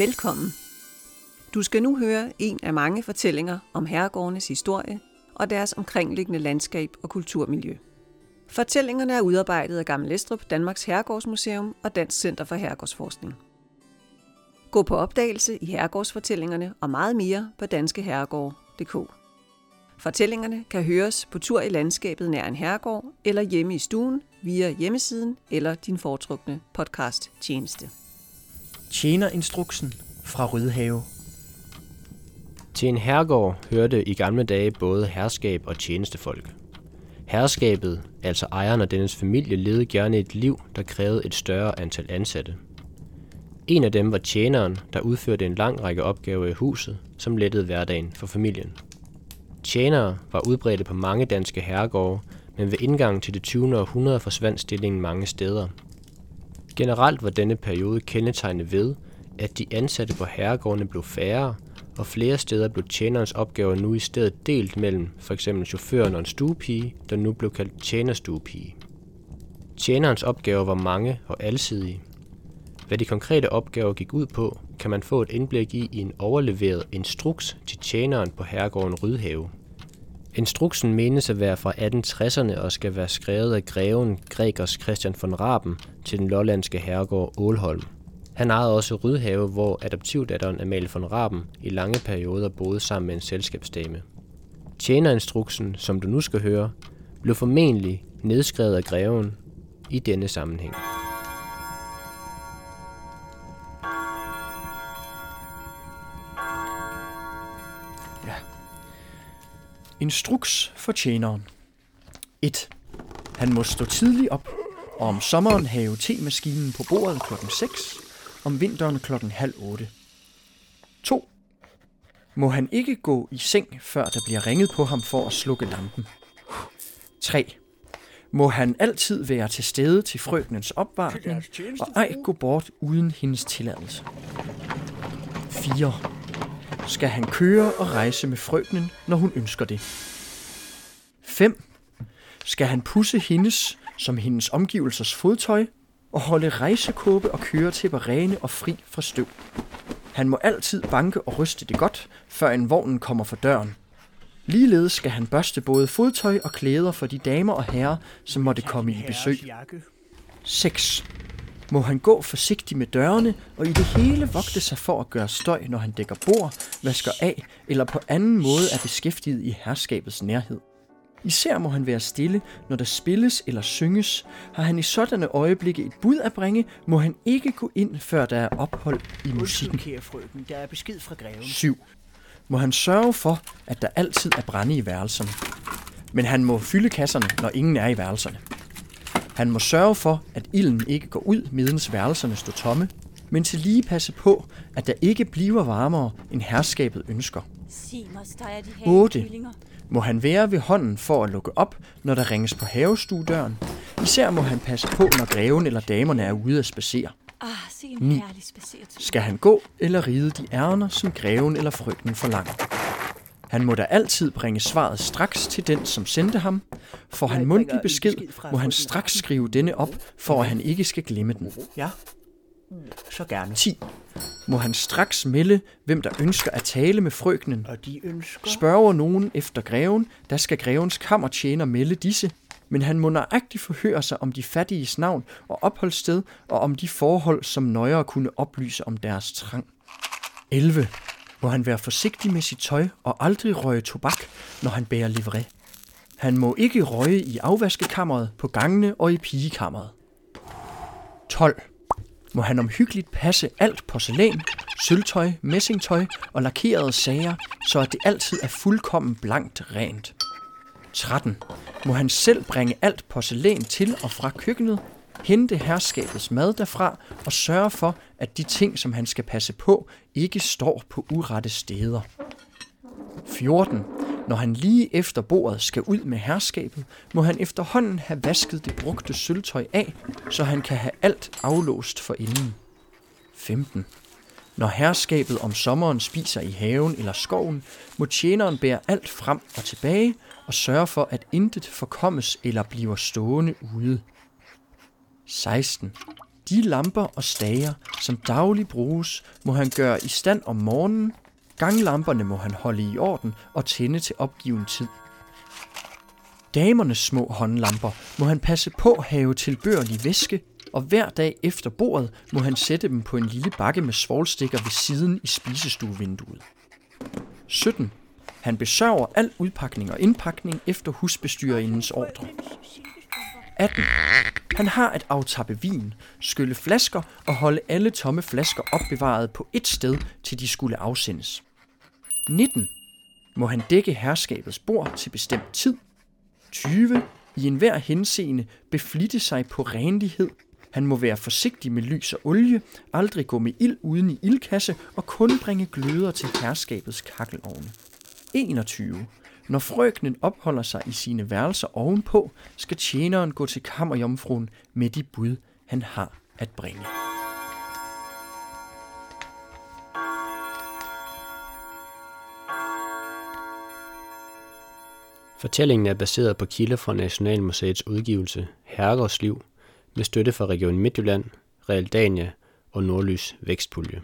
Velkommen. Du skal nu høre en af mange fortællinger om herregårdenes historie og deres omkringliggende landskab og kulturmiljø. Fortællingerne er udarbejdet af Gammel Estrup, Danmarks Herregårdsmuseum og Dansk Center for Herregårdsforskning. Gå på opdagelse i herregårdsfortællingerne og meget mere på danskeherregård.dk. Fortællingerne kan høres på tur i landskabet nær en herregård eller hjemme i stuen via hjemmesiden eller din foretrukne podcast tjeneste. Tjenerinstruksen fra Rødhave. Til en herregård hørte i gamle dage både herskab og tjenestefolk. Herskabet, altså ejeren og dennes familie, levede gerne et liv, der krævede et større antal ansatte. En af dem var tjeneren, der udførte en lang række opgaver i huset, som lettede hverdagen for familien. Tjenere var udbredte på mange danske herregårde, men ved indgangen til det 20. århundrede forsvandt stillingen mange steder. Generelt var denne periode kendetegnet ved, at de ansatte på herregårdene blev færre, og flere steder blev tjenerens opgaver nu i stedet delt mellem f.eks. chaufføren og en stuepige, der nu blev kaldt tjenerstuepige. Tjenerens opgaver var mange og alsidige. Hvad de konkrete opgaver gik ud på, kan man få et indblik i i en overleveret instruks til tjeneren på herregården Rydhave. Instruksen menes at være fra 1860'erne og skal være skrevet af greven Gregers Christian von Raben til den lollandske herregård Ålholm. Han ejede også Rydhave, hvor adoptivdatteren Amalie von Raben i lange perioder boede sammen med en selskabsdame. Tjenerinstruksen, som du nu skal høre, blev formentlig nedskrevet af greven i denne sammenhæng. Instruks for tjeneren. 1. Han må stå tidligt op, og om sommeren have te-maskinen på bordet klokken 6, om vinteren klokken halv 8. 2. Må han ikke gå i seng, før der bliver ringet på ham for at slukke lampen. 3. Må han altid være til stede til frøkenens opvartning, og ej gå bort uden hendes tilladelse. 4 skal han køre og rejse med frøkenen, når hun ønsker det. 5. Skal han pusse hendes som hendes omgivelsers fodtøj og holde rejsekåbe og køre til rene og fri fra støv. Han må altid banke og ryste det godt, før en vognen kommer for døren. Ligeledes skal han børste både fodtøj og klæder for de damer og herrer, som måtte komme i besøg. 6 må han gå forsigtigt med dørene og i det hele vogte sig for at gøre støj, når han dækker bord, vasker af eller på anden måde er beskæftiget i herskabets nærhed. Især må han være stille, når der spilles eller synges. Har han i sådanne øjeblikke et bud at bringe, må han ikke gå ind, før der er ophold i musikken. kære frøken, der er besked fra greven. 7. Må han sørge for, at der altid er brænde i værelserne. Men han må fylde kasserne, når ingen er i værelserne. Han må sørge for, at ilden ikke går ud, medens værelserne står tomme, men til lige passe på, at der ikke bliver varmere, end herskabet ønsker. 8. Må han være ved hånden for at lukke op, når der ringes på havestuedøren. Især må han passe på, når greven eller damerne er ude at spacere. Ah, se en 9. herlig. Skal han gå eller ride de ærner, som greven eller frygten forlanger. Han må da altid bringe svaret straks til den, som sendte ham. Får han mundtlig besked, må han straks skrive denne op, for at han ikke skal glemme den. Ja, så gerne. 10. Må han straks melde, hvem der ønsker at tale med frøkenen. Og de ønsker... Spørger nogen efter greven, der skal grevens kammertjener melde disse, men han må nøjagtigt forhøre sig om de fattiges navn og opholdssted, og om de forhold, som nøjere kunne oplyse om deres trang. 11. Må han være forsigtig med sit tøj og aldrig røge tobak, når han bærer livret. Han må ikke røge i afvaskekammeret, på gangene og i pigekammeret. 12. Må han omhyggeligt passe alt porcelæn, sølvtøj, messingtøj og lakerede sager, så at det altid er fuldkommen blankt rent. 13. Må han selv bringe alt porcelæn til og fra køkkenet, hente herskabets mad derfra og sørge for, at de ting, som han skal passe på, ikke står på urette steder. 14. Når han lige efter bordet skal ud med herskabet, må han efterhånden have vasket det brugte sølvtøj af, så han kan have alt aflåst for inden. 15. Når herskabet om sommeren spiser i haven eller skoven, må tjeneren bære alt frem og tilbage og sørge for, at intet forkommes eller bliver stående ude. 16. De lamper og stager, som daglig bruges, må han gøre i stand om morgenen. Ganglamperne må han holde i orden og tænde til opgiven tid. Damernes små håndlamper må han passe på have tilbørlig væske, og hver dag efter bordet må han sætte dem på en lille bakke med svovlstikker ved siden i spisestuevinduet. 17. Han besørger al udpakning og indpakning efter husbestyrerindens ordre. 18. Han har at aftappe vin, skylle flasker og holde alle tomme flasker opbevaret på et sted, til de skulle afsendes. 19. Må han dække herskabets bord til bestemt tid. 20. I enhver henseende beflitte sig på renlighed. Han må være forsigtig med lys og olie, aldrig gå med ild uden i ildkasse og kun bringe gløder til herskabets kakkelovne. 21. Når frøkenen opholder sig i sine værelser ovenpå, skal tjeneren gå til kammerjomfruen med de bud, han har at bringe. Fortællingen er baseret på kilder fra Nationalmuseets udgivelse Herregårdsliv med støtte fra Region Midtjylland, Realdania og Nordlys Vækstpulje.